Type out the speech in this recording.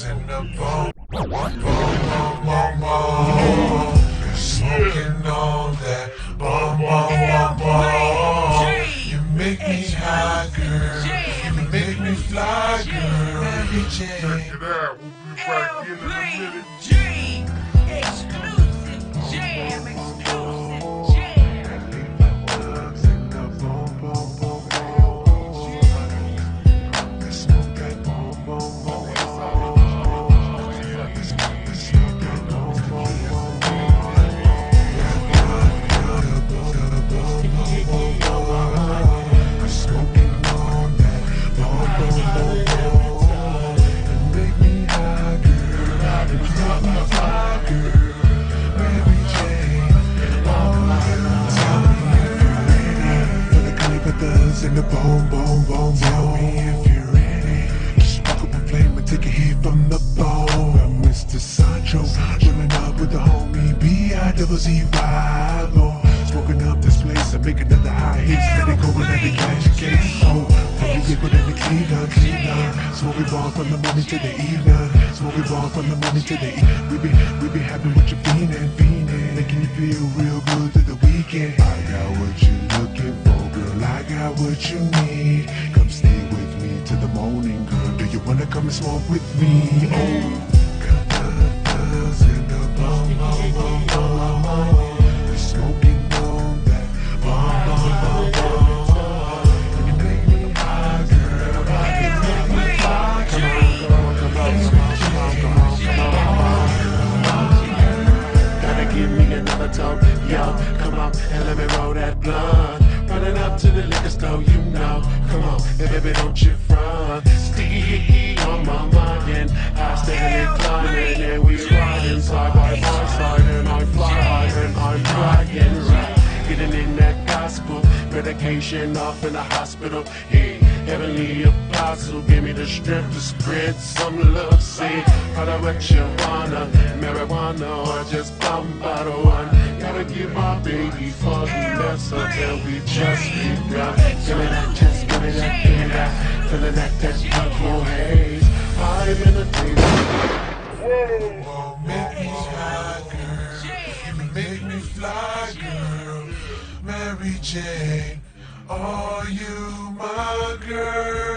drugs in the bone. Bone, bone, bone, bone. Smoking on that bone, bone, bone, bone. You make me high, girl. You make me fly, girl. Mary Check it out. We'll be back in in a minute. LBG, exclusive jam, The boom, boom, boom, Tell me if you're ready. Up flame and take a hit from the bone. I'm Mr. Sancho, rolling up with the homie B.I.double-Z rival. Smoking up this place, I'm making another high hits. Let it go and let it catch a case. Oh, the get in the Cleveland, Cleveland. Smoking ball from the morning to the evening. Smoking ball from the morning to the evening. We be, we be happy with your feeling, fiendin'. Making you feel real good through the weekend. I got what you looking for, girl. I got what you need. Come stay with me till the morning, girl. Do you wanna come and smoke with me? Oh, yo. Come on and let me roll that blunt. Running up to the liquor store, you know. Come on, and baby, don't you front. Sticky on my mind, and I steadily climbing, and we riding side by side, and I fly high, and I'm flying right. Getting in that gospel, medication off in the hospital. Hey, heavenly apostle, give me the strength to spread some love. See, holla what you wanna, marijuana or just bum bottle one. Gotta give my baby the mess up that we just begun. Me that, give me that, me that, feeling that, that purple haze. I'm in a daze. Oh, make me high, girl. You make me fly, girl. Mary Jane, are you my girl?